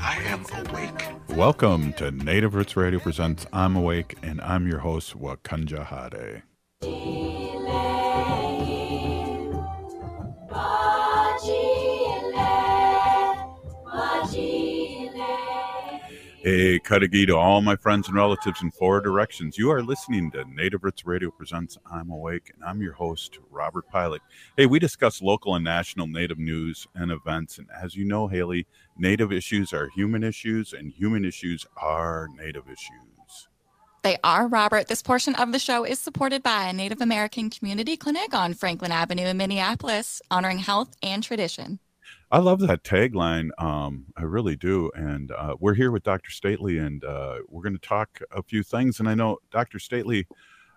I am awake. Welcome to Native Roots Radio presents I'm Awake, and I'm your host, Wakanja Hade. Hey, Kadagi to all my friends and relatives in four directions. You are listening to Native Roots Radio presents I'm Awake, and I'm your host, Robert Pilot. Hey, we discuss local and national Native news and events. And as you know, Haley, Native issues are human issues, and human issues are Native issues. They are, Robert. This portion of the show is supported by a Native American Community Clinic on Franklin Avenue in Minneapolis, honoring health and tradition. I love that tagline. Um, I really do. And uh, we're here with Dr. Stately, and uh, we're going to talk a few things. And I know Dr. Stately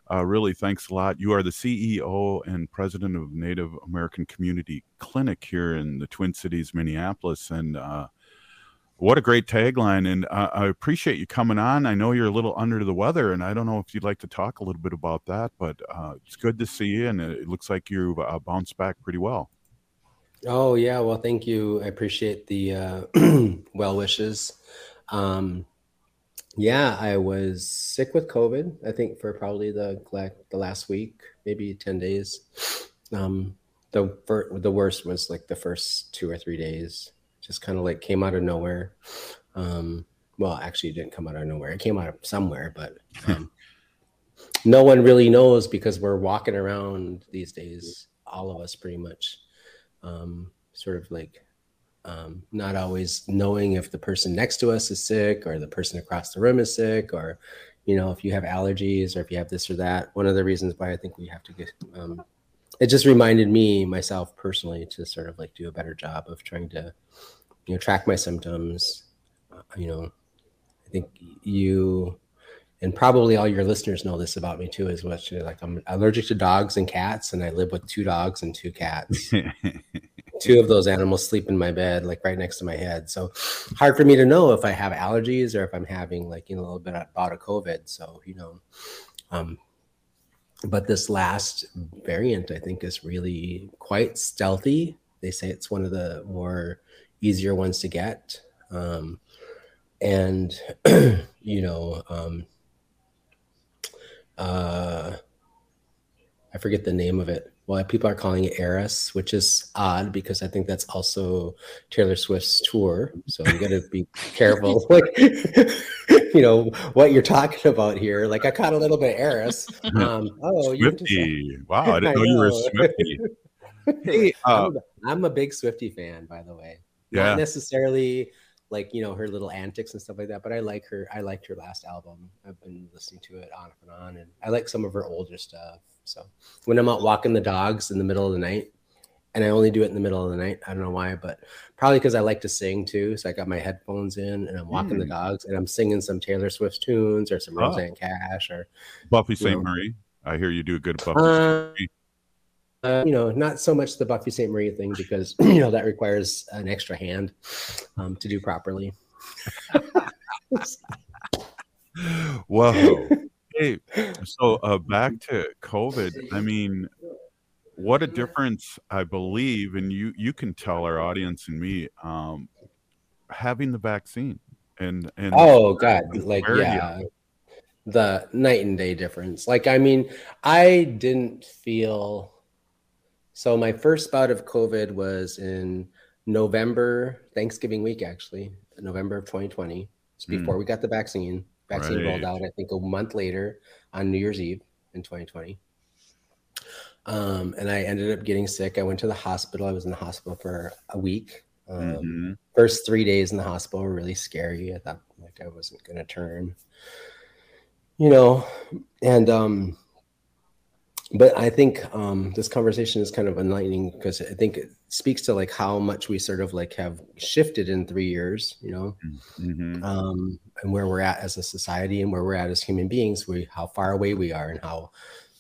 uh, really thanks a lot. You are the CEO and president of Native American Community Clinic here in the Twin Cities, Minneapolis. And uh, what a great tagline. And uh, I appreciate you coming on. I know you're a little under the weather, and I don't know if you'd like to talk a little bit about that, but uh, it's good to see you. And it looks like you've bounced back pretty well. Oh yeah, well, thank you. I appreciate the uh, well wishes. Um, yeah, I was sick with COVID. I think for probably the like, the last week, maybe ten days. Um, the the worst was like the first two or three days. Just kind of like came out of nowhere. Um, well, actually, it didn't come out of nowhere. It came out of somewhere, but um, no one really knows because we're walking around these days. All of us, pretty much um, sort of like um, not always knowing if the person next to us is sick or the person across the room is sick or you know if you have allergies or if you have this or that. One of the reasons why i think we have to get um, it just reminded me myself personally to sort of like do a better job of trying to you know track my symptoms. Uh, you know i think you and probably all your listeners know this about me too is what like i'm allergic to dogs and cats and i live with two dogs and two cats. Two of those animals sleep in my bed like right next to my head. So hard for me to know if i have allergies or if i'm having like you know a little bit about a covid. So you know um but this last variant i think is really quite stealthy. They say it's one of the more easier ones to get. Um and you know um uh, I forget the name of it. Well, people are calling it Eris, which is odd because I think that's also Taylor Swift's tour. So you got to be careful, like you know what you're talking about here. Like I caught a little bit of Eras. Um, oh, Swifty! Wow, I didn't I know, know, you were a Swifty. hey, uh, I'm, I'm, a big Swifty fan, by the way. Yeah. Not necessarily like you know her little antics and stuff like that. But I like her. I liked her last album. I've been listening to it on and on, and I like some of her older stuff. So when I'm out walking the dogs in the middle of the night, and I only do it in the middle of the night. I don't know why, but probably because I like to sing too. So I got my headphones in and I'm walking mm. the dogs and I'm singing some Taylor Swift tunes or some oh. Rosanne Cash or Buffy Sainte-Marie. I hear you do a good Buffy. Uh, uh, you know, not so much the Buffy Sainte-Marie thing because you know that requires an extra hand um, to do properly. Whoa. Hey, so uh, back to COVID. I mean, what a difference I believe, and you you can tell our audience and me um, having the vaccine and and oh god, like yeah, the night and day difference. Like I mean, I didn't feel so my first bout of COVID was in November, Thanksgiving week, actually, November of 2020. It's hmm. before mm. we got the vaccine. Vaccine right. rolled out, I think, a month later on New Year's Eve in 2020. Um, and I ended up getting sick. I went to the hospital. I was in the hospital for a week. Um, mm-hmm. First three days in the hospital were really scary. I thought like I wasn't going to turn, you know, and um, but I think um, this conversation is kind of enlightening because I think it speaks to like how much we sort of like have shifted in three years, you know, Mhm. um, and where we're at as a society and where we're at as human beings, we how far away we are and how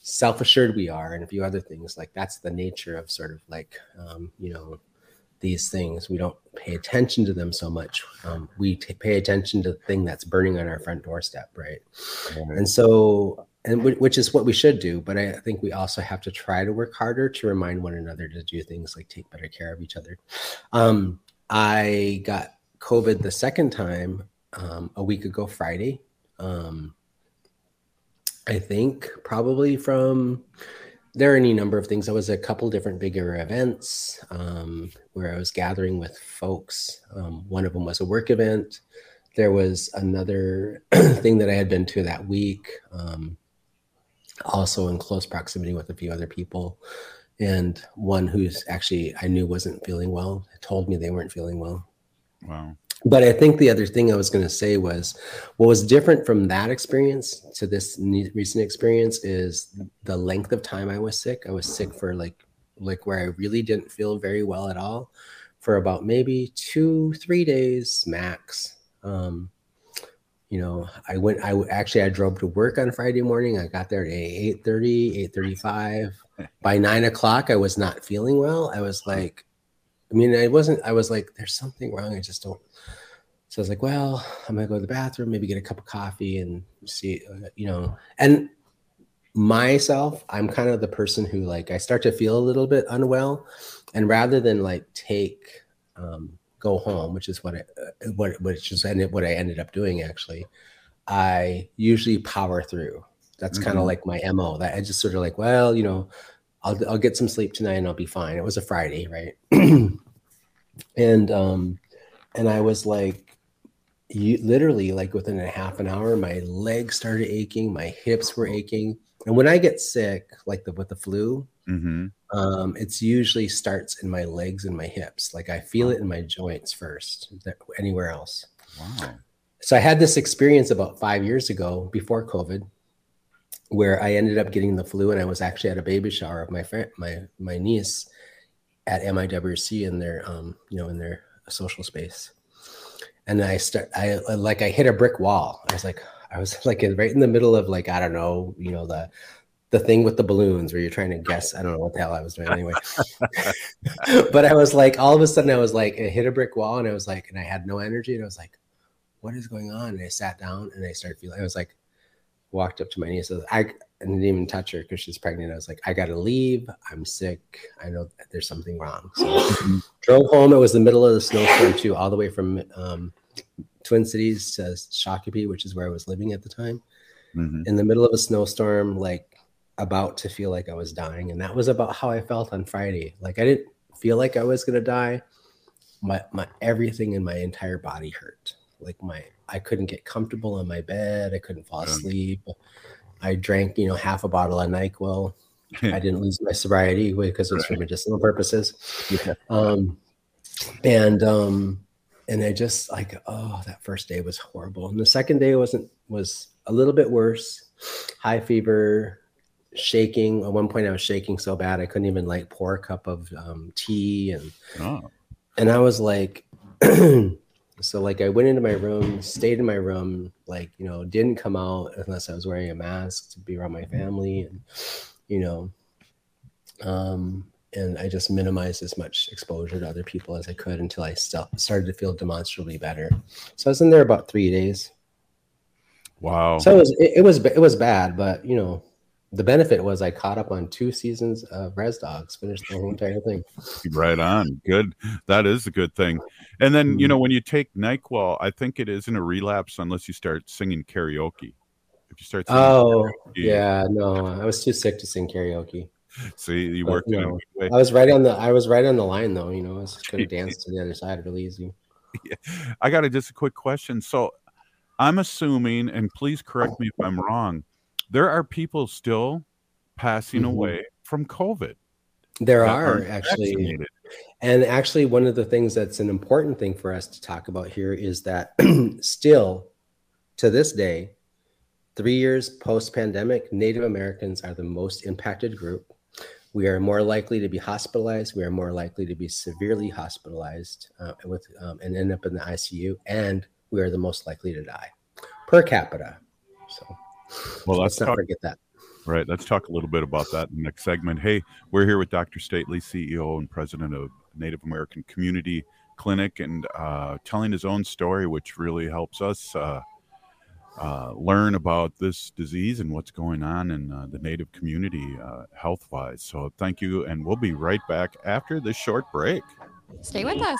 self-assured we are and a few other things like that's the nature of sort of like um, you know these things. We don't pay attention to them so much. Um, we t- pay attention to the thing that's burning on our front doorstep right. And so and whi- which is what we should do but i think we also have to try to work harder to remind one another to do things like take better care of each other um, i got covid the second time um, a week ago friday um, i think probably from there are any number of things. I was at a couple different bigger events um, where I was gathering with folks. Um, one of them was a work event. There was another thing that I had been to that week, um, also in close proximity with a few other people. And one who's actually I knew wasn't feeling well told me they weren't feeling well. Wow. But I think the other thing I was going to say was what was different from that experience to this recent experience is the length of time I was sick. I was sick for like like where I really didn't feel very well at all for about maybe two, three days max. Um, you know, I went, I actually, I drove to work on Friday morning. I got there at 8 8.35. By nine o'clock, I was not feeling well. I was like, I mean, I wasn't, I was like, there's something wrong. I just don't. So I was like, well, I'm going to go to the bathroom, maybe get a cup of coffee and see, uh, you know, and myself, I'm kind of the person who like, I start to feel a little bit unwell. And rather than like take, um, go home, which is what I, uh, what, which is ended, what I ended up doing actually, I usually power through. That's kind of like my MO that I just sort of like, well, you know, I'll, I'll get some sleep tonight and I'll be fine. It was a Friday, right? and um and I was like you literally like within a half an hour my legs started aching, my hips were aching. And when I get sick like the with the flu, hmm um it's usually starts in my legs and my hips. Like I feel it in my joints first, anywhere else. Wow. So I had this experience about 5 years ago before COVID where I ended up getting the flu and I was actually at a baby shower of my friend my my niece at MIWC in their um you know in their social space. And I start I like I hit a brick wall. I was like I was like in- right in the middle of like I don't know, you know the the thing with the balloons where you're trying to guess. I don't know what the hell I was doing anyway. but I was like all of a sudden I was like I hit a brick wall and I was like and I had no energy and I was like what is going on? And I sat down and I started feeling I was like walked up to my niece. I, was- I didn't even touch her because she's pregnant. I was like, I gotta leave. I'm sick. I know that there's something wrong. So drove home. It was the middle of the snowstorm too, all the way from um, Twin Cities to Shakopee, which is where I was living at the time. hmm In the middle of a snowstorm, like about to feel like I was dying, and that was about how I felt on Friday. Like I didn't feel like I was gonna die. My my everything in my entire body hurt. Like my I couldn't get comfortable on my bed. I couldn't fall asleep. I drank, you know, half a bottle of NyQuil. I didn't lose my sobriety because it was for medicinal purposes. Yeah. Um, and um, and I just like, oh, that first day was horrible, and the second day wasn't was a little bit worse. High fever, shaking. At one point, I was shaking so bad I couldn't even like pour a cup of um, tea, and Oh. and I was like, so like I went into my room, stayed in my room, like you know, didn't come out unless I was wearing a mask to be around my family, and you know, um, and I just minimized as much exposure to other people as I could until I st- started to feel demonstrably better. So I was in there about three days. Wow. So it was it, it was it was bad, but you know, the benefit was I caught up on two seasons of Rez Dogs, finished the whole entire thing. Right on. Good. That is a good thing. And then, you mm-hmm. know, when you take NyQuil, I think it isn't a relapse unless you start singing karaoke. If you start singing Oh, karaoke, yeah, no, I was too sick to sing karaoke. see, you But, worked you know, I was right on the I was right on the line though, you know, I was gonna dance to the other side really easy. I got a, just a quick question. So I'm assuming, and please correct me if I'm wrong, there are people still passing Mhm. away from COVID. There are actually vaccinated. And actually, one of the things that's an important thing for us to talk about here is that still to this day, three years post pandemic, Native Americans are the most impacted group. we are more likely to be hospitalized. We are more likely to be severely hospitalized uh, with um, and end up in the ICU, and we are the most likely to die per capita. So, well, let's, let's not talk, forget that. Right. Let's talk a little bit about that in the next segment. Hey, we're here with Dr. Stately, CEO and president of Native American Community Clinic, and uh, telling his own story, which really helps us. Uh, uh, learn about this disease and what's going on in uh, the Native community uh, health wise. So, thank you. And we'll be right back after this short break. Stay with us.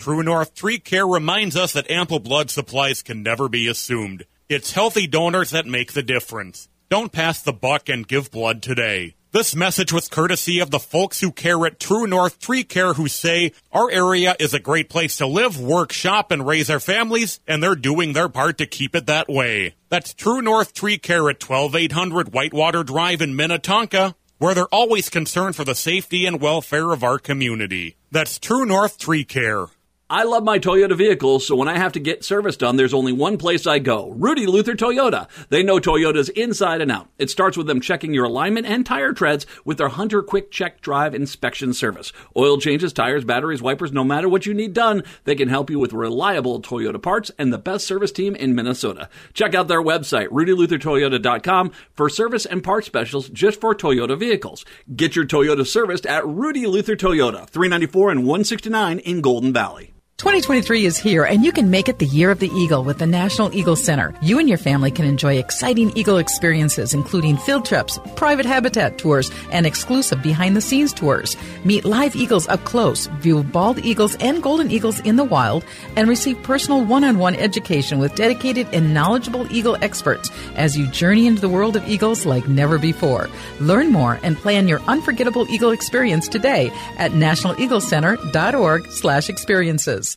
True North Tree Care reminds us that ample blood supplies can never be assumed. It's healthy donors that make the difference. Don't pass the buck and give blood today. This message was courtesy of the folks who care at True North Tree Care who say, Our area is a great place to live, work, shop, and raise our families, and they're doing their part to keep it that way. That's True North Tree Care at 12800 Whitewater Drive in Minnetonka, where they're always concerned for the safety and welfare of our community. That's True North Tree Care. I love my Toyota vehicles, so when I have to get service done, there's only one place I go. Rudy Luther Toyota. They know Toyota's inside and out. It starts with them checking your alignment and tire treads with their Hunter Quick Check Drive Inspection Service. Oil changes, tires, batteries, wipers, no matter what you need done, they can help you with reliable Toyota parts and the best service team in Minnesota. Check out their website, rudyluthertoyota.com, for service and parts specials just for Toyota vehicles. Get your Toyota serviced at Rudy Luther Toyota, 394 and 169 in Golden Valley. 2023 is here, and you can make it the year of the Eagle with the National Eagle Center. You and your family can enjoy exciting Eagle experiences, including field trips, private habitat tours, and exclusive behind the scenes tours. Meet live eagles up close, view bald eagles and golden eagles in the wild, and receive personal one on one education with dedicated and knowledgeable Eagle experts as you journey into the world of eagles like never before. Learn more and plan your unforgettable Eagle experience today at nationaleaglecenter.org slash experiences.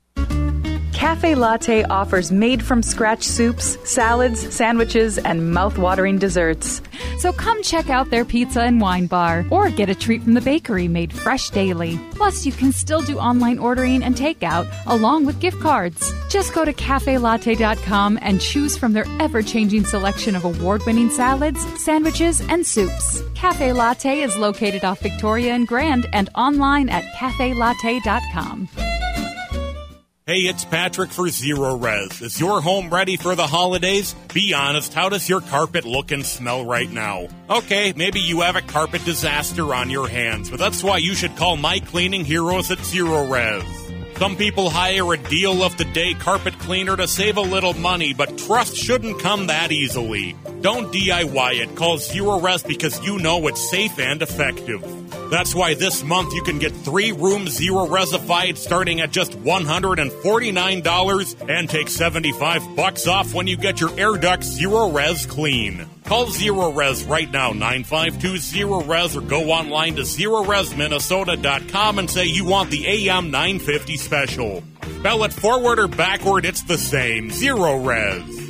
Cafe Latte offers made from scratch soups, salads, sandwiches, and mouth-watering desserts. So come check out their pizza and wine bar or get a treat from the bakery made fresh daily. Plus, you can still do online ordering and takeout along with gift cards. Just go to cafelatte.com and choose from their ever-changing selection of award-winning salads, sandwiches, and soups. Cafe Latte is located off Victoria and Grand and online at cafelatte.com. Hey, it's Patrick for Zerorez. Is your home ready for the holidays? Be honest, how does your carpet look and smell right now? Okay, maybe you have a carpet disaster on your hands, but that's why you should call my cleaning heroes at Zerorez. Some people hire a deal of the day carpet cleaner to save a little money, but trust shouldn't come that easily. Don't DIY it. Call Zerorez because you know it's safe and effective. That's why this month you can get three rooms zero resified starting at just $149 and take 75 bucks off when you get your air duct Zerorez clean. Call Zerorez right now, 952 Zerorez, or go online to ZeroResMinnesota.com and say you want the AM 950 special. Spell it forward or backward, it's the same. Zerorez.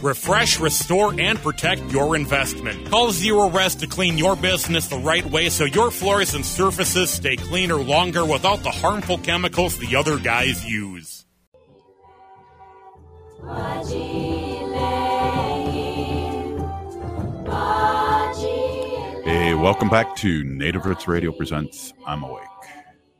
Refresh, restore, and protect your investment. Call Zerorez to clean your business the right way so your floors and surfaces stay cleaner longer without the harmful chemicals the other guys use. Hey, welcome back to Native Roots Radio Presents I'm Awake.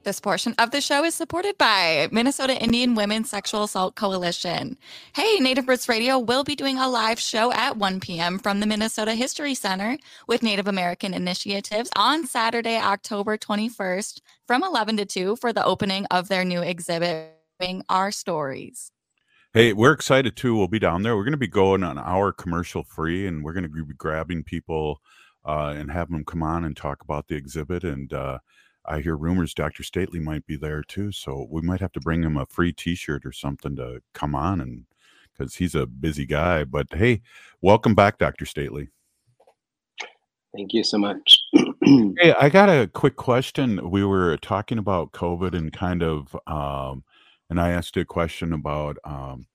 This portion of the show is supported by Minnesota Indian Women's Sexual Assault Coalition. Hey, Native Roots Radio will be doing a live show at 1 p.m. from the Minnesota History Center with Native American initiatives on Saturday, October 21st from 11 to 2 for the opening of their new exhibit, Our Stories. Hey, we're excited too. We'll be down there. We're going to be going an hour commercial free, and we're going to be grabbing people uh, and having them come on and talk about the exhibit. And uh, I hear rumors Dr. Stately might be there too, so we might have to bring him a free T-shirt or something to come on and because he's a busy guy. But hey, welcome back, Dr. Stately. Thank you so much. hey, I got a quick question. We were talking about COVID and kind of, um, and I asked a question about um,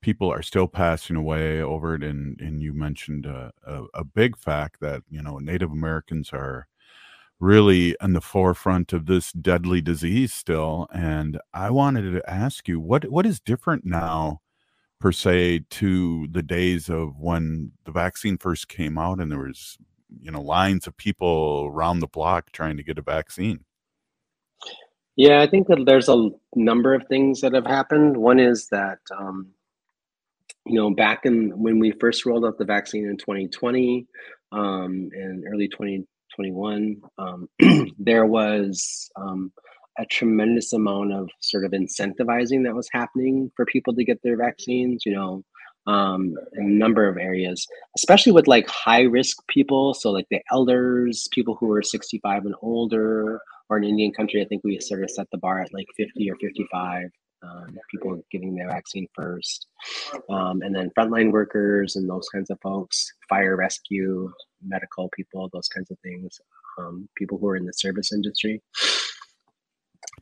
people are still passing away over it, and and you mentioned a, a, a big fact that you know Native Americans are really in the forefront of this deadly disease still. And I wanted to ask you what what is different now per se to the days of when the vaccine first came out and there was you know lines of people around the block trying to get a vaccine yeah i think that there's a number of things that have happened one is that um, you know back in when we first rolled out the vaccine in 2020 um, and early 2021 um, there was um, a tremendous amount of sort of incentivizing that was happening for people to get their vaccines you know um, in a number of areas, especially with like high risk people. So, like the elders, people who are 65 and older, or in Indian country, I think we sort of set the bar at like 50 or 55. Um, people getting their vaccine first, um, and then frontline workers and those kinds of folks, fire rescue, medical people, those kinds of things, um, people who are in the service industry.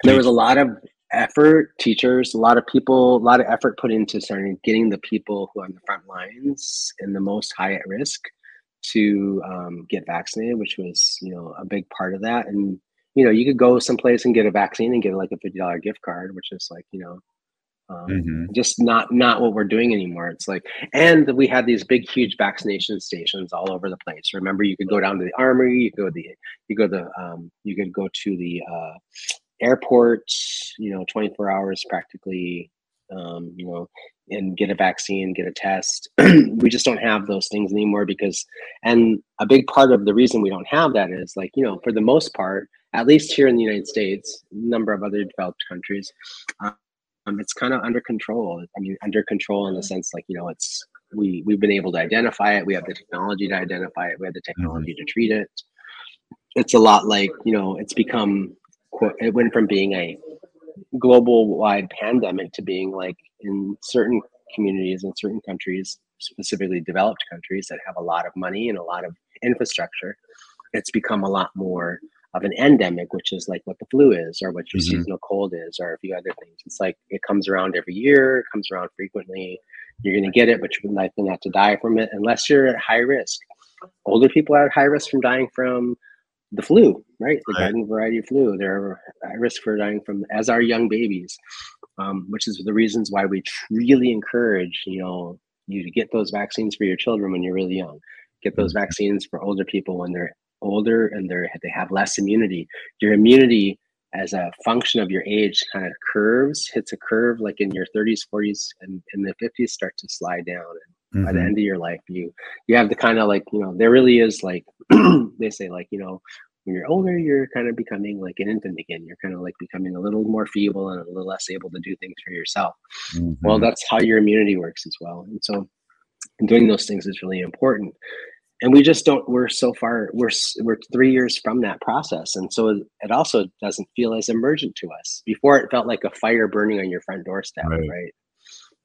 There was a lot of effort, teachers, a lot of people, a lot of effort put into starting getting the people who are on the front lines and the most high at risk to um, get vaccinated, which was you know a big part of that. And you know you could go someplace and get a vaccine and get like a fifty dollar gift card, which is like you know um, mm-hmm. just not not what we're doing anymore. It's like, and we had these big, huge vaccination stations all over the place. Remember, you could go down to the armory, you go to the, you go to the, um, you could go to the uh, airport, you know, 24 hours practically, um, you know, and get a vaccine, get a test. we just don't have those things anymore because, and a big part of the reason we don't have that is like, you know, for the most part, at least here in the United States, a number of other developed countries, um, it's kind of under control. I mean, under control in the sense like, you know, it's, we, we've been able to identify it. We have the technology to identify it. We have the mm-hmm. technology mm-hmm. to treat it. It's a lot like, you know, it's become it went from being a global wide pandemic to being like in certain communities in certain countries specifically developed countries that have a lot of money and a lot of infrastructure it's become a lot more of an endemic which is like what the flu is or what your mm-hmm. seasonal cold is or a few other things it's like it comes around every year it comes around frequently you're going to get it but you're likely not to die from it unless you're at high risk older people are at high risk from dying from the flu, right? The right. garden variety of flu. They're at risk for dying from, as are young babies, um, which is the reasons why we really encourage, you know, you to get those vaccines for your children when you're really young. Get those mm-hmm. vaccines for older people when they're older and they're they have less immunity. Your immunity as a function of your age kind of curves, hits a curve like in your 30s, 40s, and in the 50s start to slide down. And mm-hmm. by the mm-hmm. end of your life, you you have the kind of like, you know, there really is like they say like, you know, when you're older, you're kind of becoming like an infant again. You're kind of like becoming a little more feeble and a little less able to do things for yourself. Mm-hmm. Well, that's how your immunity works as well. And so doing those things is really important. And we just don't, we're so far, we're, we're three years from that process. And so it also doesn't feel as emergent to us. Before it felt like a fire burning on your front doorstep, right? right?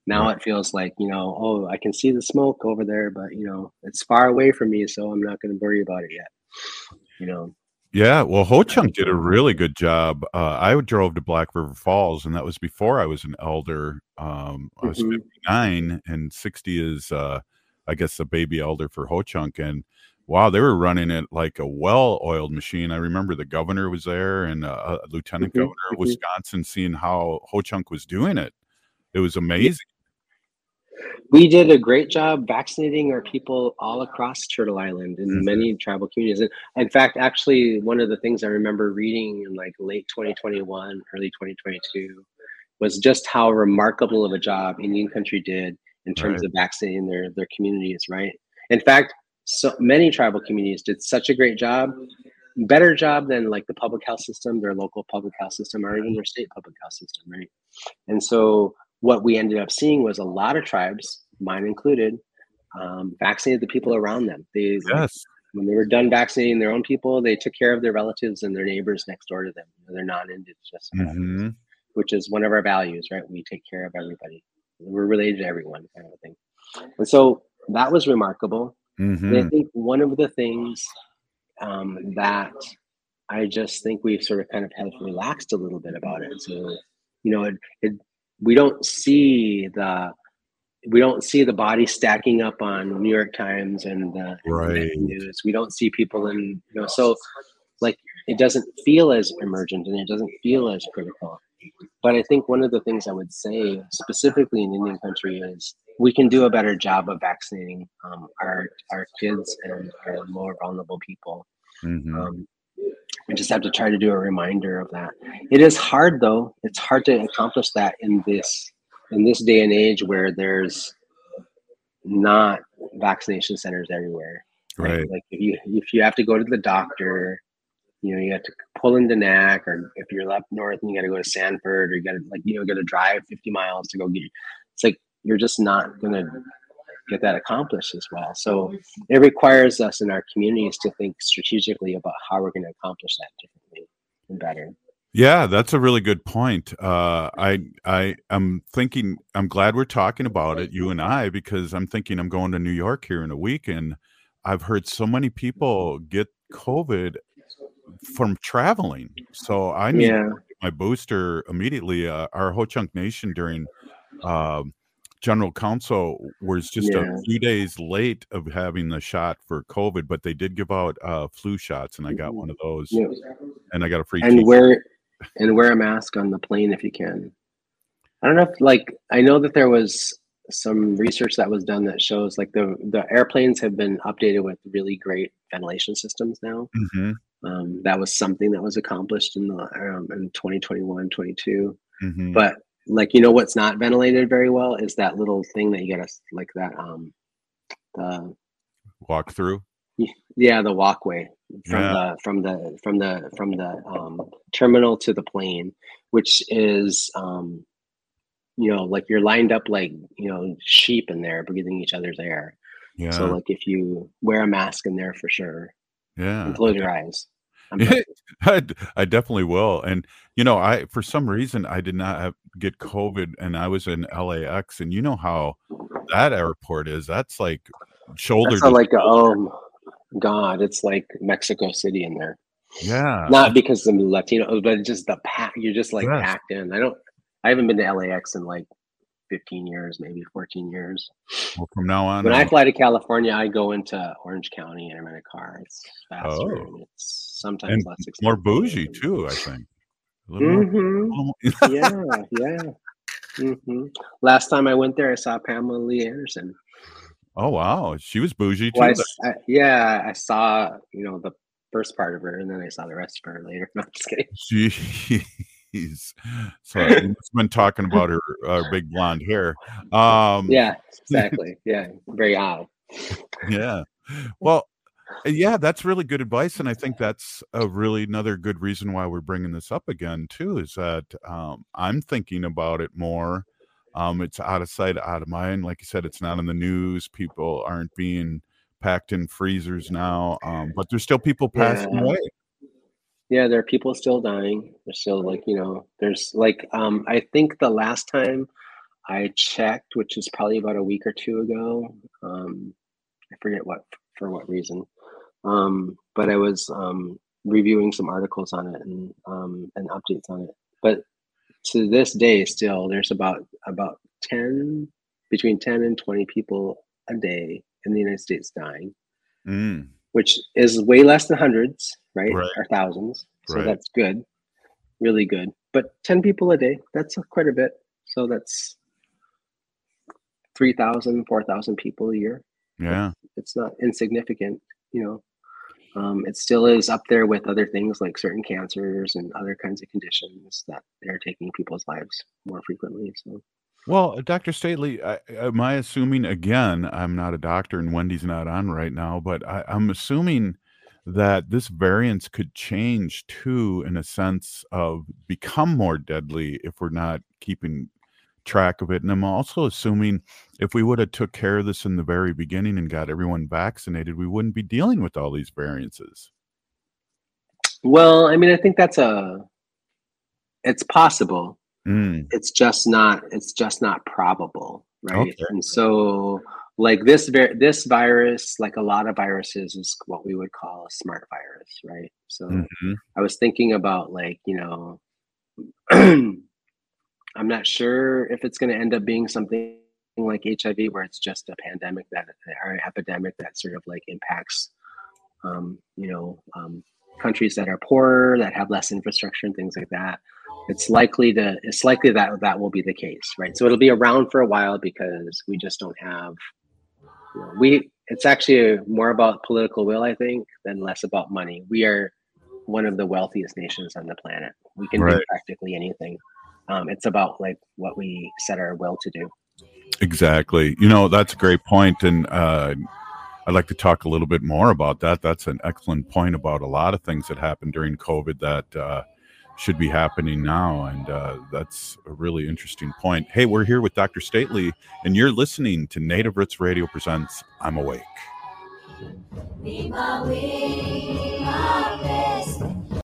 Now right. it feels like, you know, oh, I can see the smoke over there, but, you know, it's far away from me. So I'm not going to worry about it yet. You know, yeah, well, Ho Chunk did a really good job. Uh, I drove to Black River Falls, and that was before I was an elder. Um, I was mm-hmm. 59, and 60 is, uh, I guess, the baby elder for Ho Chunk. And wow, they were running it like a well oiled machine. I remember the governor was there and uh, Lieutenant mm-hmm. Governor of mm-hmm. Wisconsin seeing how Ho Chunk was doing it. It was amazing we did a great job vaccinating our people all across Turtle Island in mm-hmm. many tribal communities. And in fact, actually, one of the things I remember reading in like late 2021, early 2022 was just how remarkable of a job Indian country did in terms right. of vaccinating their, their communities, right? In fact, so many tribal communities did such a great job, better job than like the public health system, their local public health system, or even their state public health system, right? And so what we ended up seeing was a lot of tribes, mine included, um, vaccinated the people around them. They, yes. When they were done vaccinating their own people, they took care of their relatives and their neighbors next door to them. They're non-indigenous, mm-hmm. which is one of our values, right? We take care of everybody. We're related to everyone, kind of thing. And so that was remarkable. And I think one of the things um, that I just think we've sort of kind of have relaxed a little bit about it. So, you know, it, it we don't see the we don't see the body stacking up on New York Times and the and the Right. news. We don't see people in you know so like it doesn't feel as emergent and it doesn't feel as critical. But I think one of the things I would say specifically in Indian country is we can do a better job of vaccinating um, our our kids and our more vulnerable people. Mhm. Um, we just have to try to do a reminder of that. It is hard though. It's hard to accomplish that in this in this day and age where there's not vaccination centers everywhere. Right. Like if you if you have to go to the doctor, you know, you have to pull into NAC, or if you're up north and you got to go to Sanford, or you got to like you know got to drive 50 miles to go get. It's like you're just not gonna get that accomplished as well. So it requires us in our communities to think strategically about how we're going to accomplish that differently and better. Yeah, that's a really good point. Uh, I I am thinking. I'm glad we're talking about it, you and I, because I'm thinking I'm going to New York here in a week, and I've heard so many people get COVID from traveling. So I need Yeah. my booster immediately. Uh, our Ho Chunk Nation during um, General Council was just Yeah. a few days late of having the shot for COVID, but they did give out uh, flu shots, and I got one of those, Yeah. and I got a free. and wear and wear a mask on the plane if you can. I don't know if like I know that there was some research that was done that shows like the the airplanes have been updated with really great ventilation systems now. Mhm. Um, that was something that was accomplished in the um, in 2021, 22. Mhm. But like you know what's not ventilated very well is that little thing that you got us like that um the walk through. yeah the walkway from Yeah. the from the from the from the um, terminal to the plane which is um you know like you're lined up like you know sheep in there breathing each other's air Yeah. so like if you wear a mask in there for sure Yeah. and close your eyes I, I definitely will. And you know, I for some reason I did not have, get COVID, and I was in LAX, and you know how that airport is. That's like shoulder. That's like oh god it's like mexico city in there yeah. not because I'm latino but just the pack you're just like Yes. packed in i don't i haven't been to lax in like 15 years maybe 14 years. Well, from now on, when i I'll- fly to california i go into orange county and i'm in a car. It's faster Oh. and it's sometimes and less expensive more bougie too. I think. Little more- yeah yeah. Hmm last time i went there i saw pamela lee anderson. Oh wow, she was bougie too. Well, I I- yeah i saw you know the first part of her and then i saw the rest of her later. No, I'm just kidding Jeez. So you must have been talking about her uh, big blonde hair. Um, yeah exactly yeah very odd yeah. Well, uh, yeah, that's really good advice, and I think that's a really another good reason why we're bringing this up again too. Is that um, I'm thinking about it more. Um, it's out of sight, out of mind. Like you said, it's not in the news. People aren't being packed in freezers now, um, but there's still people passing Yeah. away. Yeah, there are people still dying. There's still like, you know, there's like um I think the last time I checked, which is probably about a week or two ago, um I forget what for what reason. Um but I was um reviewing some articles on it and um and updates on it. But to this day still there's about about 10 between 10 and 20 people a day in the United States dying Mm, which is way less than hundreds, right? Right. Or thousands. So Right. that's good, really good. But 10 people a day, that's quite a bit. So that's 3,000, 4,000 people a year. yeah. It's not insignificant, you know. Um, it still is up there with other things like certain cancers and other kinds of conditions that they're taking people's lives more frequently. So, Well, uh, Dr. Stately, I, am I assuming again? I'm not a doctor, and Wendy's not on right now, but I, I'm assuming that this variance could change too, in a sense of become more deadly if we're not keeping track of it. And I'm also assuming if we would have took care of this in the very beginning and got everyone vaccinated, we wouldn't be dealing with all these variances. well, I mean, I think that's a, it's possible. Mm. it's just not it's just not probable right Okay. and so like this ver- this virus like a lot of viruses is what we would call a smart virus right so Mhm. i was thinking about like you know i'm not sure if it's going to end up being something like hiv where it's just a pandemic that or an epidemic that sort of like impacts um, you know um, countries that are poorer that have less infrastructure and things like that it's likely to it's likely that that will be the case right? So it'll be around for a while because we just don't have you know, we it's actually more about political will i think than less about money. We are one of the wealthiest nations on the planet. We can do practically anything. Um, it's about like what we set our will to do. Exactly. You know, that's a great point, and uh, I'd like to talk a little bit more about that. That's an excellent point about a lot of things that happened during COVID that uh, should be happening now, and uh, that's a really interesting point. Hey, we're here with Dr. Stately, and you're listening to Native Roots Radio presents "I'm Awake."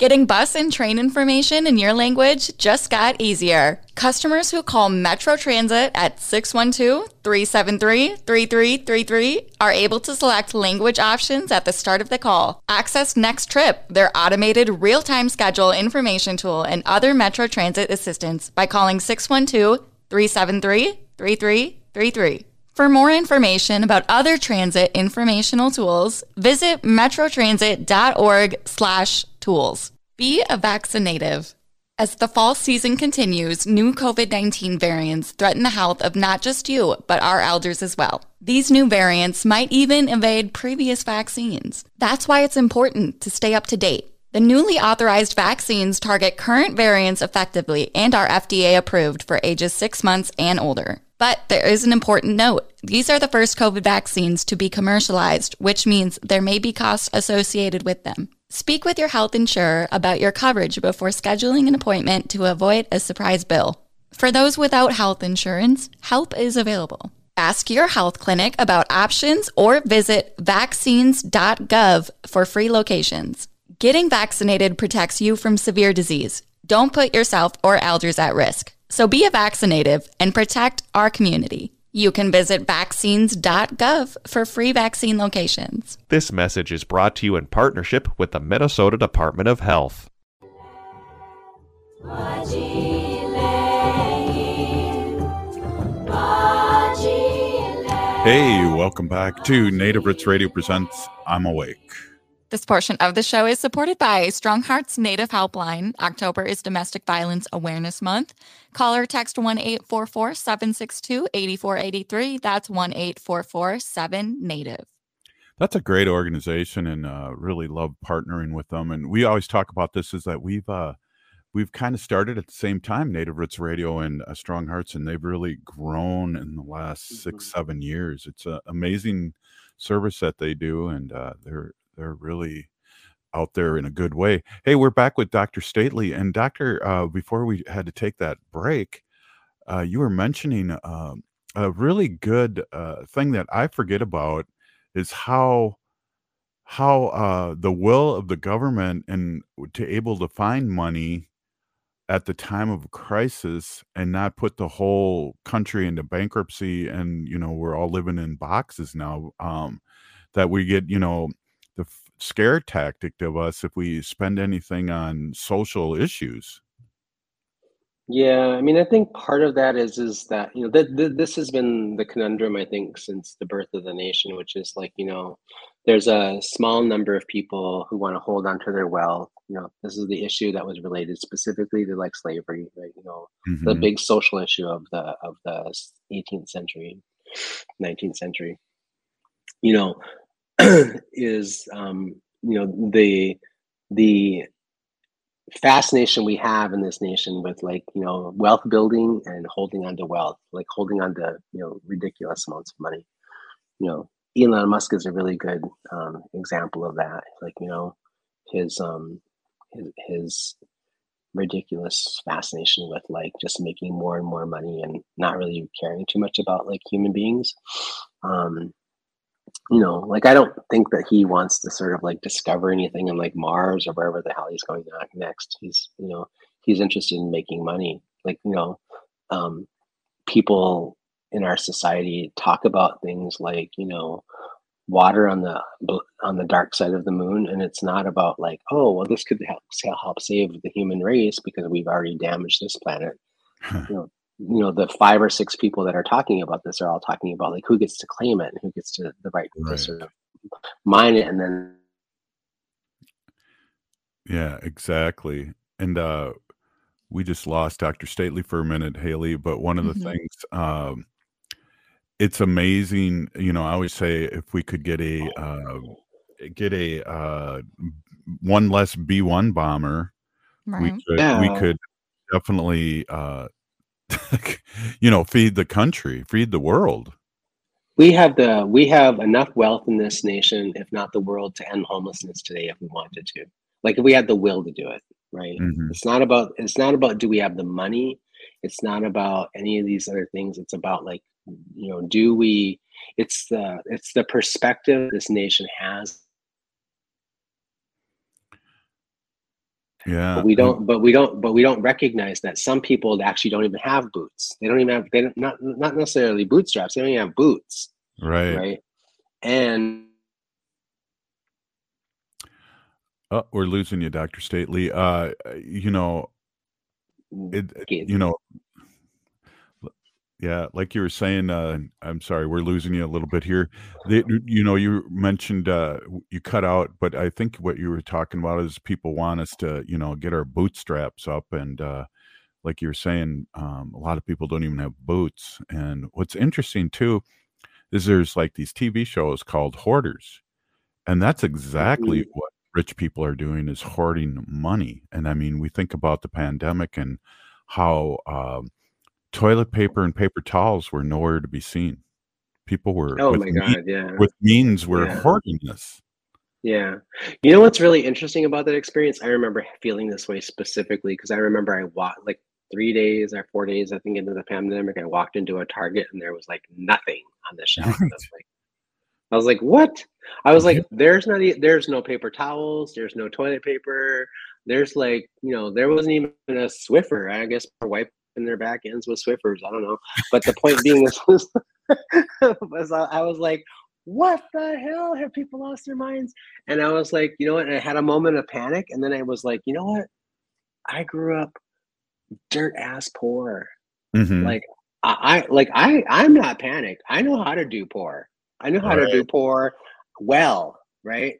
Getting bus and train information in your language just got easier. Customers who call Metro Transit at 612-373-3333 are able to select language options at the start of the call. Access NexTrip, their automated real-time schedule information tool and other Metro Transit assistance by calling 612-373-3333. For more information about other transit informational tools, visit metrotransit.org slash tools. Be a vaccinative. As the fall season continues, new COVID 19 variants threaten the health of not just you, but our elders as well. These new variants might even evade previous vaccines. That's why it's important to stay up to date. The newly authorized vaccines target current variants effectively and are FDA approved for ages six months and older. But there is an important note. These are the first COVID vaccines to be commercialized, which means there may be costs associated with them. Speak with your health insurer about your coverage before scheduling an appointment to avoid a surprise bill. For those without health insurance, help is available. Ask your health clinic about options or visit vaccines.gov for free locations. Getting vaccinated protects you from severe disease. Don't put yourself or elders at risk. So be a vaccinative and protect our community. You can visit vaccines.gov for free vaccine locations. This message is brought to you in partnership with the Minnesota Department of Health. Hey, welcome back to Native Roots Radio presents "I'm Awake." This portion of the show is supported by Strong Hearts Native Helpline. October is Domestic Violence Awareness Month. Call or text 1 844 762 8483. That's 1 844 7 Native. That's a great organization, and uh, really love partnering with them. And we always talk about this: is that we've uh, we've kind of started at the same time, Native Roots Radio and uh, Strong Hearts, and they've really grown in the last six, seven years. It's an amazing service that they do, and uh, they're they're really out there in a good way. Hey, we're back with Dr. Stately, and Doctor, uh, before we had to take that break, uh, you were mentioning um a really good uh, thing that I forget about is how how uh, the will of the government and to able to find money at the time of crisis and not put the whole country into bankruptcy and you know we're all living in boxes now um that we get you know the f- scare tactic of us if we spend anything on social issues Yeah, I mean, I think part of that is is that you know that th- this has been the conundrum I think since the birth of the nation, which is like you know, there's a small number of people who want to hold on to their wealth. You know, this is the issue that was related specifically to like slavery, right? You know, the Mhm. big social issue of the of the 18th century, 19th century. You know, is um, you know the the fascination we have in this nation with like you know wealth building and holding on to wealth like holding on to you know ridiculous amounts of money. You know elon musk is a really good um, example of that like you know his um his, his ridiculous fascination with like just making more and more money and not really caring too much about like human beings. Um you know, like I don't think that he wants to sort of like discover anything in like Mars or wherever the hell he's going next. He's, you know, he's interested in making money. Like, you know, um, people in our society talk about things like, you know, water on the on the dark side of the moon and it's not about like oh well this could help help save the human race because we've already damaged this planet you know you know the five or six people that are talking about this are all talking about like who gets to claim it and who gets to the right, right. to sort of mine it and then yeah exactly and uh we just lost dr stately for a minute haley but one of the mm-hmm. things um it's amazing you know i always say if we could get a uh get a uh one less b1 bomber right. we could yeah. we could definitely uh you know, feed the country, feed the world. We have the we have enough wealth in this nation, if not the world, to end homelessness today if we wanted to. Like if we had the will to do it, right? Mm-hmm. It's not about it's not about do we have the money? It's not about any of these other things. It's about like, you know, do we it's the it's the perspective this nation has Yeah. But we don't but we don't but we don't recognize that some people actually don't even have boots. They don't even have they don't not not necessarily bootstraps. They don't even have boots. Right. Right. And Oh, we're losing you, Dr. Stately. Uh you know it, you know yeah, like you were saying, uh, I'm sorry, we're losing you a little bit here. you know, you mentioned uh, you cut out, but I think what you were talking about is people want us to, you know, get our bootstraps up, and uh, like you were saying, um, a lot of people don't even have boots. And what's interesting too is there's like these TV shows called Hoarders, and that's exactly mm-hmm. what rich people are doing is hoarding money. And I mean, we think about the pandemic and how. Um, toilet paper and paper towels were nowhere to be seen. People were oh my god, mean, yeah, with means were yeah. hoarding this. Yeah, you know what's really interesting about that experience? I remember feeling this way specifically because I remember I walked like three days or four days, I think, into the pandemic. I walked into a Target and there was like nothing on the shelf. Right. I, was like, I was like, what? I was like, there's not, there's no paper towels, there's no toilet paper, there's like, you know, there wasn't even a Swiffer, I guess, for wipe in their back ends with Swiffers. I don't know. But the point being is, was, was I was like, what the hell? Have people lost their minds? And I was like, you know what? And I had a moment of panic. And then I was like, you know what? I grew up dirt ass poor. Mm-hmm. Like I, I like I I'm not panicked. I know how to do poor. I know how right. to do poor well, right?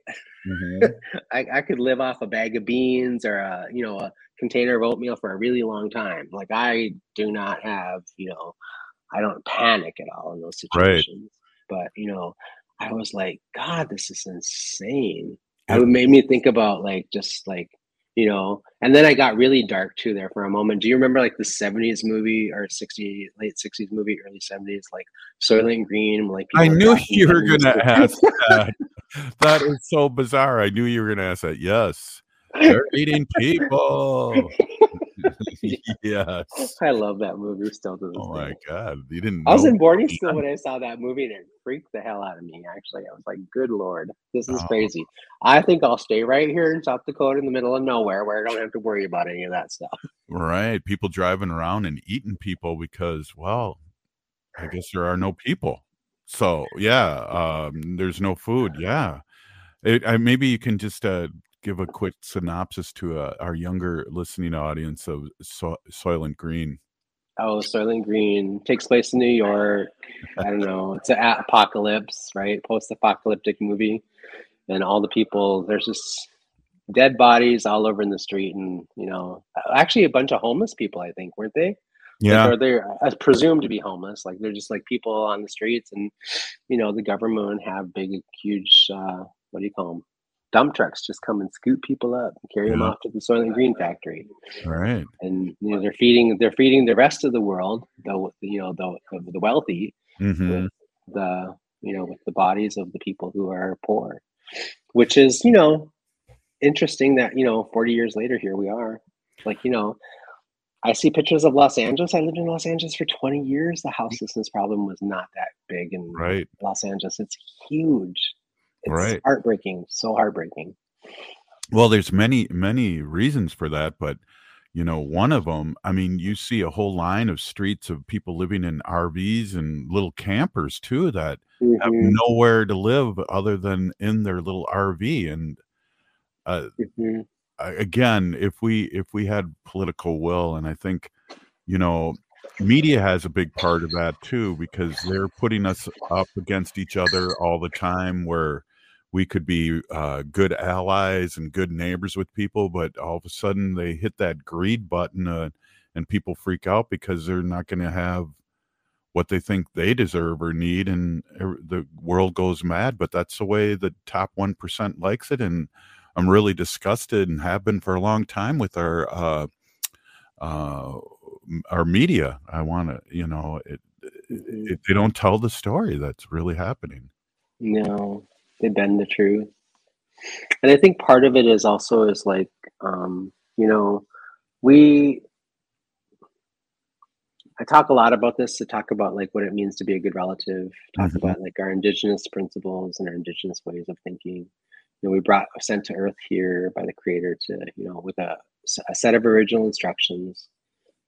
Mm-hmm. I, I could live off a bag of beans or a you know a container of oatmeal for a really long time. Like I do not have, you know, I don't panic at all in those situations. Right. But you know, I was like, God, this is insane. Yeah. It made me think about like just like you know and then i got really dark too there for a moment do you remember like the 70s movie or 60 late 60s movie early 70s like soylent green like i knew you were gonna ask that that is so bizarre i knew you were gonna ask that yes they're eating people. yes. I love that movie still to this Oh day. my god. You didn't I was in boarding school when I saw that movie and it freaked the hell out of me actually. I was like, good lord, this is oh. crazy. I think I'll stay right here in South Dakota in the middle of nowhere where I don't have to worry about any of that stuff. Right. People driving around and eating people because, well, I guess there are no people. So yeah, um, there's no food. Yeah. It, I, maybe you can just uh, give a quick synopsis to uh, our younger listening audience of so- Soylent Green? Oh, Soylent Green takes place in New York. I don't know. It's an apocalypse, right? Post-apocalyptic movie, and all the people. There's just dead bodies all over in the street, and you know, actually a bunch of homeless people. I think weren't they? Yeah, like, or they're uh, presumed to be homeless. Like they're just like people on the streets, and you know, the government have big, huge. Uh, what do you call them? Dump trucks just come and scoop people up and carry them off to the Soylent Green factory. Right. And you know they're feeding they're feeding the rest of the world, the you know the the, wealthy, hmm the you know with the bodies of the people who are poor, which is you know interesting that you know 40 years later here we are, like you know. I see pictures of Los Angeles. I lived in Los Angeles for 20 years. The houselessness problem was not that big in Right. Los Angeles. It's huge. It's Right. heartbreaking. So heartbreaking. Well, there's many many reasons for that, but you know, one of them, I mean, you see a whole line of streets of people living in RVs and little campers too that have Mhm. nowhere to live other than in their little RV and uh Mhm. again, if we if we had political will and I think you know, media has a big part of that too because they're putting us up against each other all the time where we could be uh, good allies and good neighbors with people but all of a sudden they hit that greed button uh, and people freak out because they're not going to have what they think they deserve or need and er- the world goes mad but that's the way the top 1% likes it and i'm really disgusted and have been for a long time with our uh uh our media. I want to you know it, Mhm. it, they don't tell the story that's really happening. No, they bend the truth. And I think part of it is also is like, um, you know, we I talk a lot about this to talk about like what it means to be a good relative, talk Mhm. about like our indigenous principles and our indigenous ways of thinking. You know, we brought sent to earth here by the creator to, you know, with a, a set of original instructions.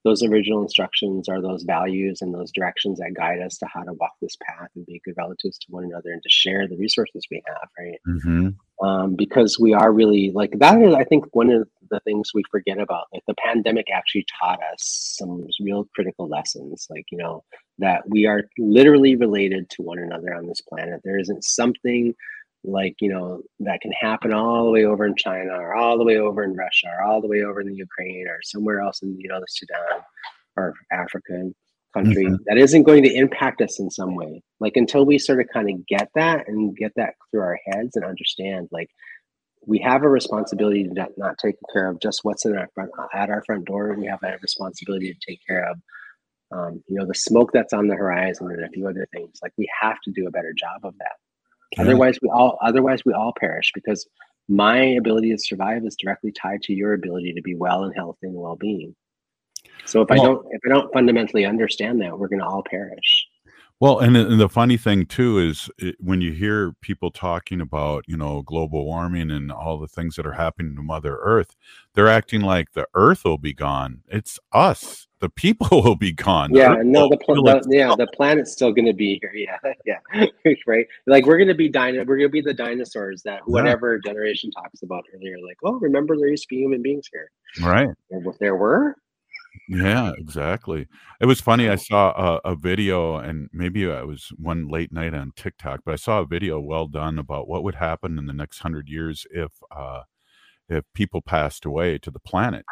Those original instructions are those values and those directions that guide us to how to walk this path and be good relatives to one another and to share the resources we have, right? mm-hmm. um, because we are really like that is i think one of the things we forget about like the pandemic actually taught us some real critical lessons like you know that we are literally related to one another on this planet there isn't something like you know that can happen all the way over in china or all the way over in russia or all the way over in the ukraine or somewhere else in you know the sudan or african country Mhm. that isn't going to impact us in some way. Like until we sort of kind of get that and get that through our heads and understand like we have a responsibility to not, not take care of just what's in our front at our front door. We have a responsibility to take care of um, you know the smoke that's on the horizon and a few other things. Like we have to do a better job of that Yeah. otherwise we all otherwise we all perish because my ability to survive is directly tied to your ability to be well and healthy and well-being so if i don't if i don't fundamentally understand that we're going to all perish Well, and, the- and the funny thing too is it, when you hear people talking about you know global warming and all the things that are happening to Mother Earth, they're acting like the Earth will be gone. It's us, the people will be gone. Yeah no the, pl- the yeah the planet's still going to be here yeah yeah right like we're going to be dino- we're going to be the dinosaurs that whatever generation talks about earlier like oh remember there used to be human beings here right. there, there were Yeah, exactly. It was funny. I saw a, a video, and maybe it was one late night on TikTok, but I saw a video well done about what would happen in the next hundred years if uh, if people passed away to the planet.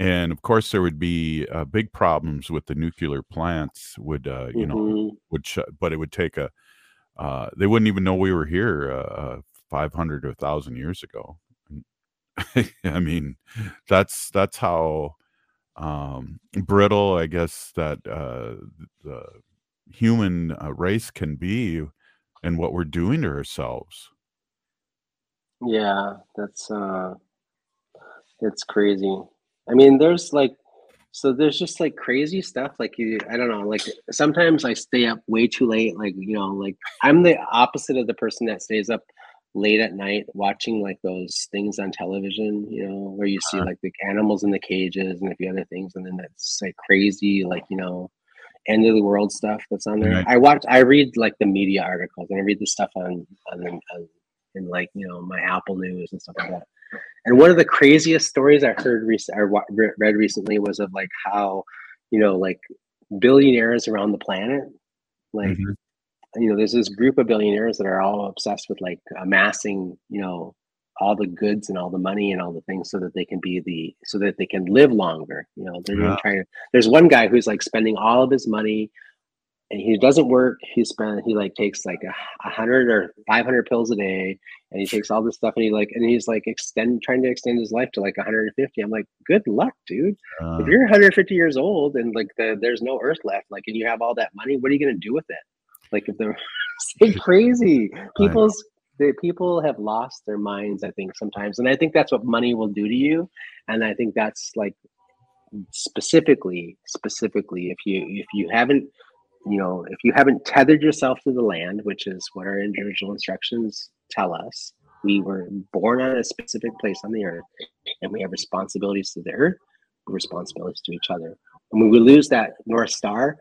And of course, there would be uh, big problems with the nuclear plants. Would uh, you know? Mhm. Would shut, but it would take a. Uh, they wouldn't even know we were here uh, five hundred or thousand years ago. I mean, that's that's how um, brittle, I guess, that uh, the human uh, race can be, and what we're doing to ourselves. Yeah, that's uh it's crazy. I mean, there's like so there's just like crazy stuff like you I don't know, like sometimes I stay up way too late like, you know, like I'm the opposite of the person that stays up late at night watching like those things on television, you know, where you see Uh-huh. like the animals in the cages and a few other things and then that's like crazy like, you know, end of the world stuff that's on there. Right. I watch I read like the media articles and I read the stuff on on, on in like you know my Apple News and stuff like that. And one of the craziest stories I heard recent or read recently was of like how you know like billionaires around the planet like Mhm. you know there's this group of billionaires that are all obsessed with like amassing you know all the goods and all the money and all the things so that they can be the so that they can live longer you know they're Yeah. trying to there's one guy who's like spending all of his money and he doesn't work. He spent he like takes like a, hundred or five hundred pills a day, and he takes all this stuff, and he like and he's like extend trying to extend his life to like 150. I'm like, good luck, dude. Uh, if you're 150 years old and like the, there's no earth left, like and you have all that money, what are you gonna do with it? Like if they're it's crazy, people's the people have lost their minds. I think sometimes, and I think that's what money will do to you. And I think that's like specifically specifically if you if you haven't you know if you haven't tethered yourself to the land which is what our individual instructions tell us we were born on a specific place on the earth and we have responsibilities to the earth responsibilities to each other and when we lose that north star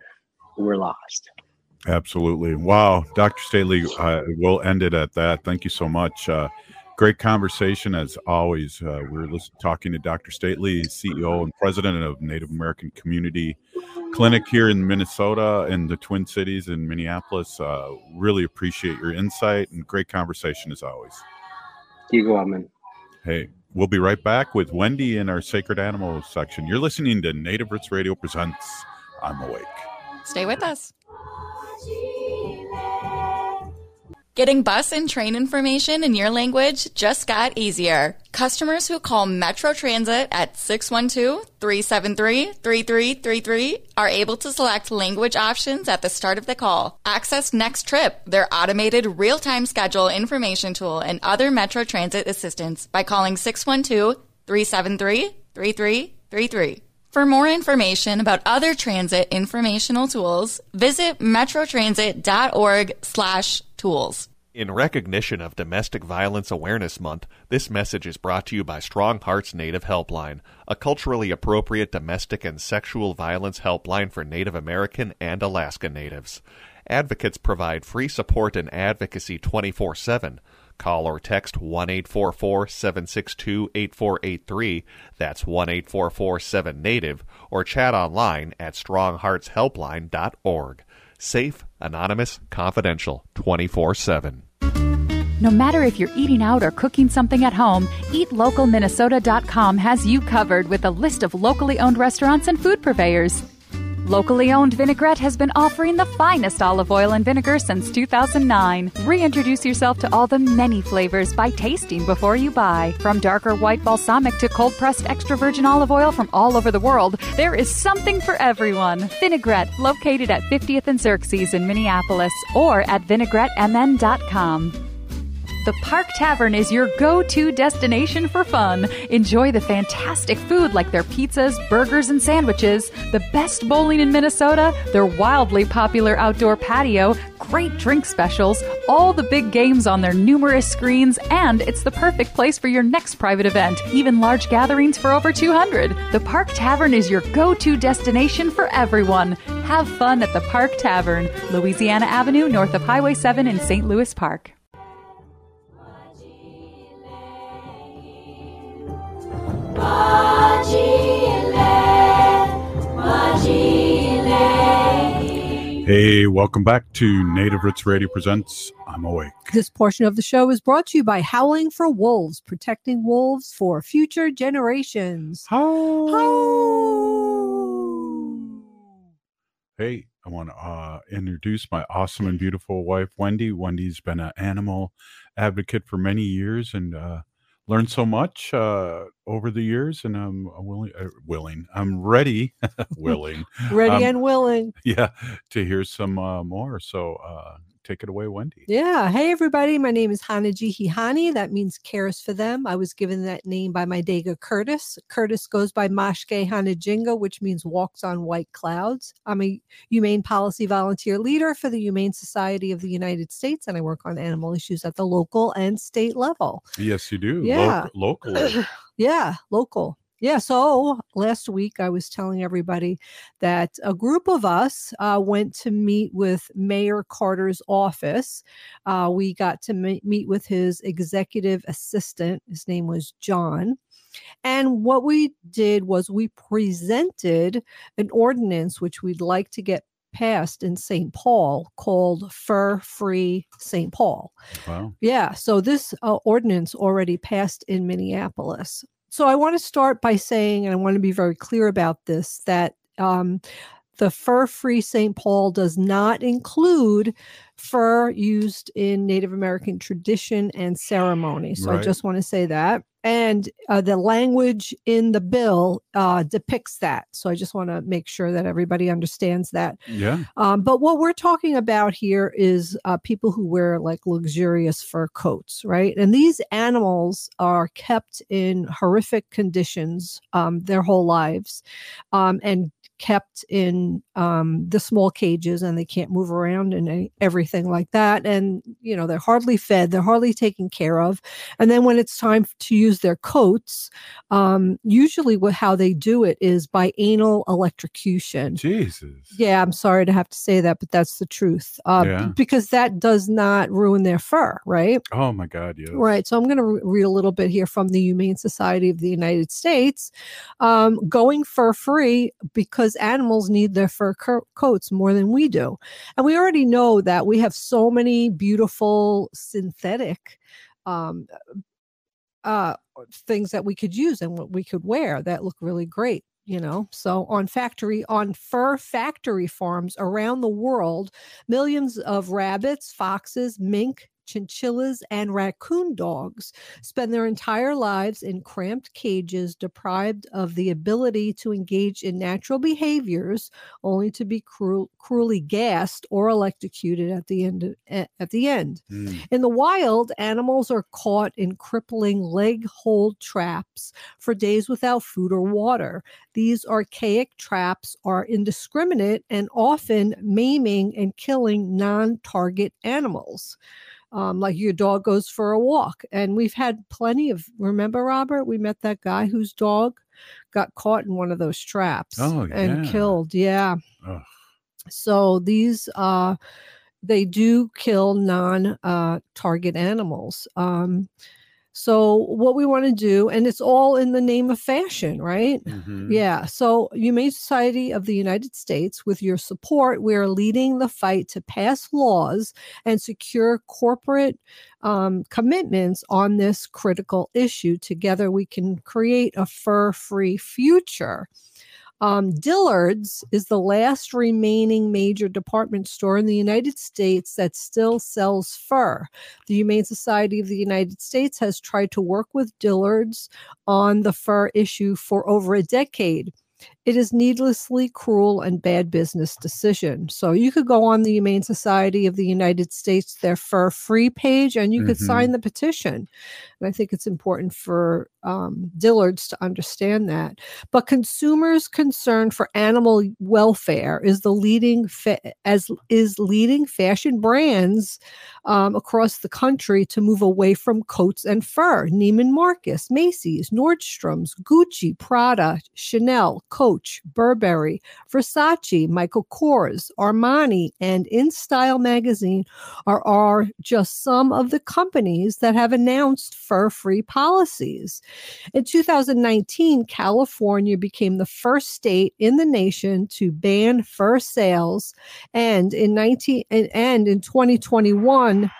we're lost Absolutely. Wow. Dr. Stately, uh, we'll end it at that. Thank you so much. Uh, great conversation as always. Uh, we're listening, talking to Dr. Stately, CEO and president of Native American Community Clinic here in Minnesota and the Twin Cities in Minneapolis. Uh, really appreciate your insight and great conversation as always. you go man Hey, we'll be right back with Wendy in our Sacred Animals section. You're listening to Native Roots Radio Presents I'm Awake. Stay with us. Getting bus and train information in your language just got easier. Customers who call Metro Transit at 612-373-3333 are able to select language options at the start of the call. Access NexTrip, their automated real-time schedule information tool and other Metro Transit assistance by calling 612-373-3333. For more information about other transit informational tools, visit metrotransit.org slash tools. In recognition of Domestic Violence Awareness Month, this message is brought to you by StrongHearts Native Helpline, a culturally appropriate domestic and sexual violence helpline for Native American and Alaska Natives. Advocates provide free support and advocacy 24 7. Call or text 1 844 762 8483. That's 1 844 7 Native. Or chat online at strongheartshelpline.org. Safe, anonymous, confidential 24 7. No matter if you're eating out or cooking something at home, eatlocalminnesota.com has you covered with a list of locally owned restaurants and food purveyors. Locally owned Vinaigrette has been offering the finest olive oil and vinegar since 2009. Reintroduce yourself to all the many flavors by tasting before you buy. From darker white balsamic to cold pressed extra virgin olive oil from all over the world, there is something for everyone. Vinaigrette, located at 50th and Xerxes in Minneapolis, or at vinaigrettemn.com. The Park Tavern is your go to destination for fun. Enjoy the fantastic food like their pizzas, burgers, and sandwiches, the best bowling in Minnesota, their wildly popular outdoor patio, great drink specials, all the big games on their numerous screens, and it's the perfect place for your next private event, even large gatherings for over 200. The Park Tavern is your go to destination for everyone. Have fun at the Park Tavern, Louisiana Avenue, north of Highway 7 in St. Louis Park. Hey, welcome back to Native Roots Radio Presents I'm Awake. This portion of the show is brought to you by Howling for Wolves, protecting wolves for future generations. Hey, I want to uh, introduce my awesome and beautiful wife, Wendy. Wendy's been an animal advocate for many years and uh, learned so much uh, over the years. And I'm willing, uh, willing, I'm ready, willing, Ready um, and willing. yeah, to hear some uh, more. So uh, take it away, Wendy. Yeah. Hey, everybody. My name is Hanaji Hihani. That means cares for them. I was given that name by my Dega Curtis. Curtis goes by Mashke Hanajinga, which means walks on white clouds. I'm a humane policy volunteer leader for the Humane Society of the United States, and I work on animal issues at the local and state level. Yes, you do. Yeah. Loc- locally. yeah, local. Yeah, so last week I was telling everybody that a group of us uh, went to meet with Mayor Carter's office. Uh, we got to me- meet with his executive assistant. His name was John. And what we did was we presented an ordinance which we'd like to get passed in St. Paul called Fur Free St. Paul. Wow. Yeah, so this uh, ordinance already passed in Minneapolis. So I want to start by saying, and I want to be very clear about this, that um, the fur free St. Paul does not include fur used in Native American tradition and ceremony. So I just want to say that. And uh, the language in the bill uh, depicts that. So I just want to make sure that everybody understands that. Yeah. Um, but what we're talking about here is uh, people who wear like luxurious fur coats, right? And these animals are kept in horrific conditions um, their whole lives um, and kept in um, the small cages and they can't move around and any- everything like that. And, you know, they're hardly fed, they're hardly taken care of. And then when it's time to use their coats, um, usually what, how they do it is by anal electrocution. Jesus. Yeah, I'm sorry to have to say that, but that's the truth. Uh, Yeah. Because that does not ruin their fur, right? Oh my God. Yes. Right. So I'm going to re- read a little bit here from the Humane Society of the United States. Um, going fur free because animals need their fur co- coats more than we do. And we already know that we have so many beautiful synthetic um, uh, things that we could use and what we could wear that look really great. You know, so on factory, on fur factory farms around the world, millions of rabbits, foxes, mink, chinchillas, and raccoon dogs spend their entire lives in cramped cages, deprived of the ability to engage in natural behaviors, only to be cruel, cruelly gassed or electrocuted at the end. At at the end. Hmm. In the wild, animals are caught in crippling leg hold traps for days without food or water. These archaic traps are indiscriminate and often maiming and killing non target animals. Um, like your dog goes for a walk. And we've had plenty of, remember, Robert? We met that guy whose dog got caught in one of those traps Oh, and killed. Yeah. Ugh. So these uh they do kill non uh target animals. Um so what we want to do and it's all in the name of fashion, right? Mhm. Yeah. So Humane Society of the United States with your support we are leading the fight to pass laws and secure corporate um, commitments on this critical issue. Together we can create a fur-free future. Um, Dillard's is the last remaining major department store in the United States that still sells fur. The Humane Society of the United States has tried to work with Dillard's on the fur issue for over a decade. It is needlessly cruel and bad business decision. So you could go on the Humane Society of the United States, their fur free page, and you could Mhm. sign the petition. And I think it's important for um, Dillard's to understand that. But consumers' concern for animal welfare is the leading fa- as is leading fashion brands um, across the country to move away from coats and fur. Neiman Marcus, Macy's, Nordstrom's, Gucci, Prada, Chanel, Coach, Burberry, Versace, Michael Kors, Armani, and In Style magazine are, are just some of the companies that have announced fur free policies. In 2019, California became the first state in the nation to ban fur sales, and in 19 and, and in 2021,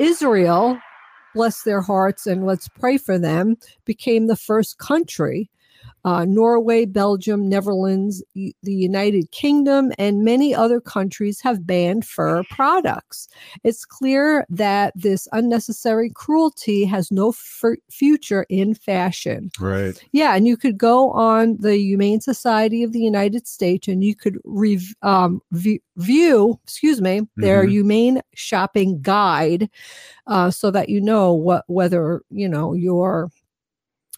Israel, bless their hearts and let's pray for them, became the first country. Uh, Norway, Belgium, Netherlands, the United Kingdom, and many other countries have banned fur products. It's clear that this unnecessary cruelty has no f- future in fashion. Right. Yeah, and you could go on the Humane Society of the United States and you could rev- um, view, view, excuse me, their Mhm. humane shopping guide, uh, so that you know what whether you know you're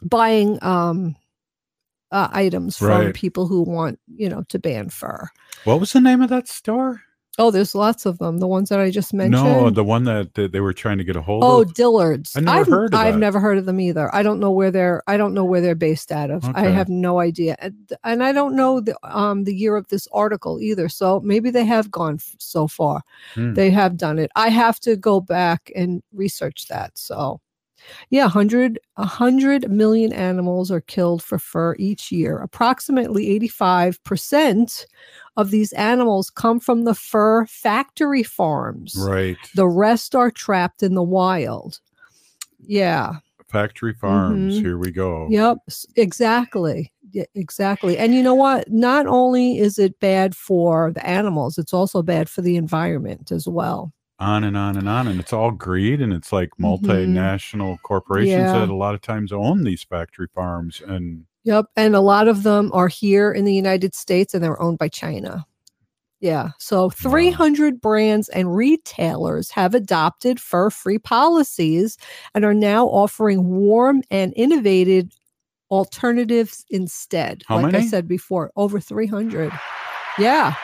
buying um, uh, items from people who want you know to ban fur. What was the name of that store? Oh, there's lots of them. The ones that I just mentioned. No, the one that, that they were trying to get a hold Oh, of. Oh, Dillard's. I never I've, heard of I've that. never heard of them either. I don't know where they're. I don't know where they're based out of. I have no idea, and, and I don't know the um the year of this article either. So maybe they have gone f- so far. Hmm. They have done it. I have to go back and research that. So. Yeah, 100, 100 million animals are killed for fur each year. Approximately 85% of these animals come from the fur factory farms. Right. The rest are trapped in the wild. Yeah. Factory farms. Mhm. Here we go. Yep, exactly. Yeah, exactly. And you know what? Not only is it bad for the animals, it's also bad for the environment as well. On and on and on. And it's all greed and it's like multinational corporations Mm-hmm. Yeah. that a lot of times own these factory farms. And Yep. And a lot of them are here in the United States and they're owned by China. Yeah. So 300 brands and retailers have adopted fur free policies and are now offering warm and innovative alternatives instead. How like I said before, over 300. Yeah.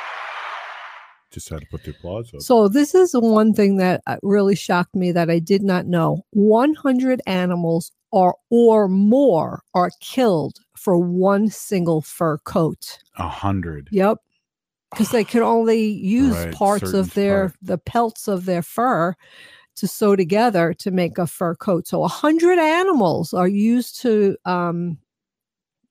Just had to put the applause up. So this is the one thing that uh, really shocked me that I did not know. 100 animals are or more are killed for one single fur coat. A hundred. Yep. Because they could only use Right, parts of their the pelts of their fur to sew together to make a fur coat. So a hundred animals are used to um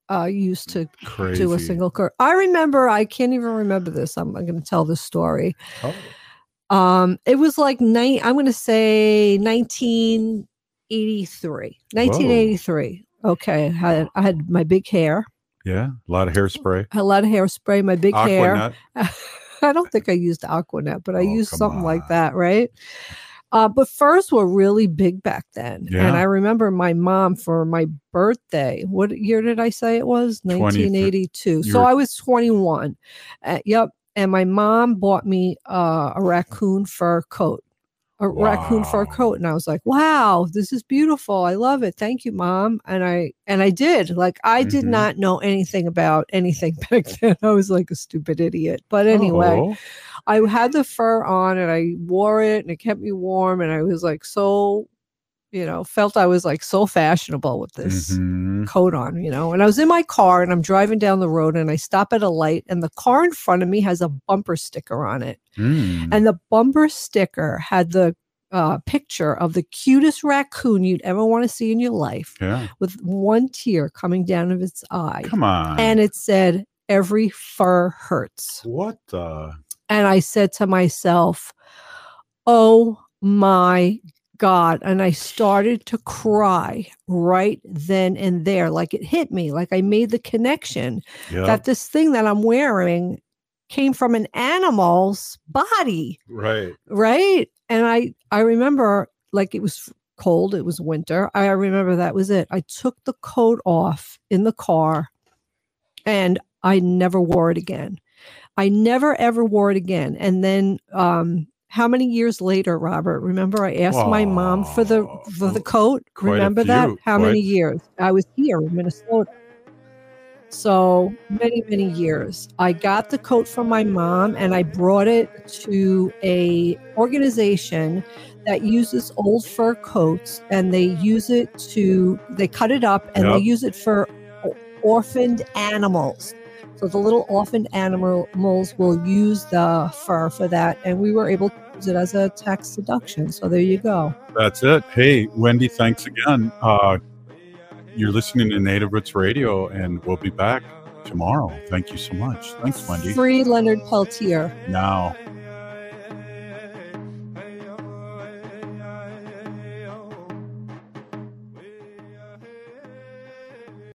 uh used to do a single coat. I remember I can't even remember this. I'm, I'm gonna tell this story. Oh. Um it was like nine I'm gonna say 1983. 1983. Okay. I had, I had my big hair. Yeah. A lot of hairspray. A lot of hairspray, my big hair. I don't think I used Aquanet, but I Oh, used something like that, right? Uh, but furs were really big back then. Yeah. And I remember my mom for my birthday. What year did I say it was? 1982. So were- I was 21. Uh, yep. And my mom bought me uh, a raccoon fur coat. A raccoon fur coat, and I was like, "Wow, this is beautiful! I love it. Thank you, mom." And I and I did. Like, I did Mhm. not know anything about anything back then. I was like a stupid idiot. But anyway, Oh. I had the fur on and I wore it and it kept me warm and I was like so you know felt I was like so fashionable with this Mhm. coat on, you know. And I was in my car and I'm driving down the road and I stop at a light and the car in front of me has a bumper sticker on it. Mm. And the bumper sticker had the uh, picture of the cutest raccoon you'd ever want to see in your life Yeah. with one tear coming down of its eye. Come on. And it said, Every fur hurts. What the? And I said to myself, Oh my God. And I started to cry right then and there. Like it hit me, like I made the connection Yep. that this thing that I'm wearing came from an animal's body. Right. Right. And I, I remember like it was cold, it was winter. I remember that was it. I took the coat off in the car and I never wore it again. I never ever wore it again. And then um how many years later, Robert? Remember I asked my mom for the for the coat? quite Remember that? How many years? I was here in Minnesota. So many, many years. I got the coat from my mom and I brought it to a organization that uses old fur coats and they use it to they cut it up and they use it for orphaned animals. So the little orphaned animals will use the fur for that and we were able to use it as a tax deduction. So there you go. That's it. Hey, Wendy, thanks again. Uh, you're listening to Native Roots Radio, and we'll be back tomorrow. Thank you so much. Thanks, Wendy. Free Leonard Peltier. Now.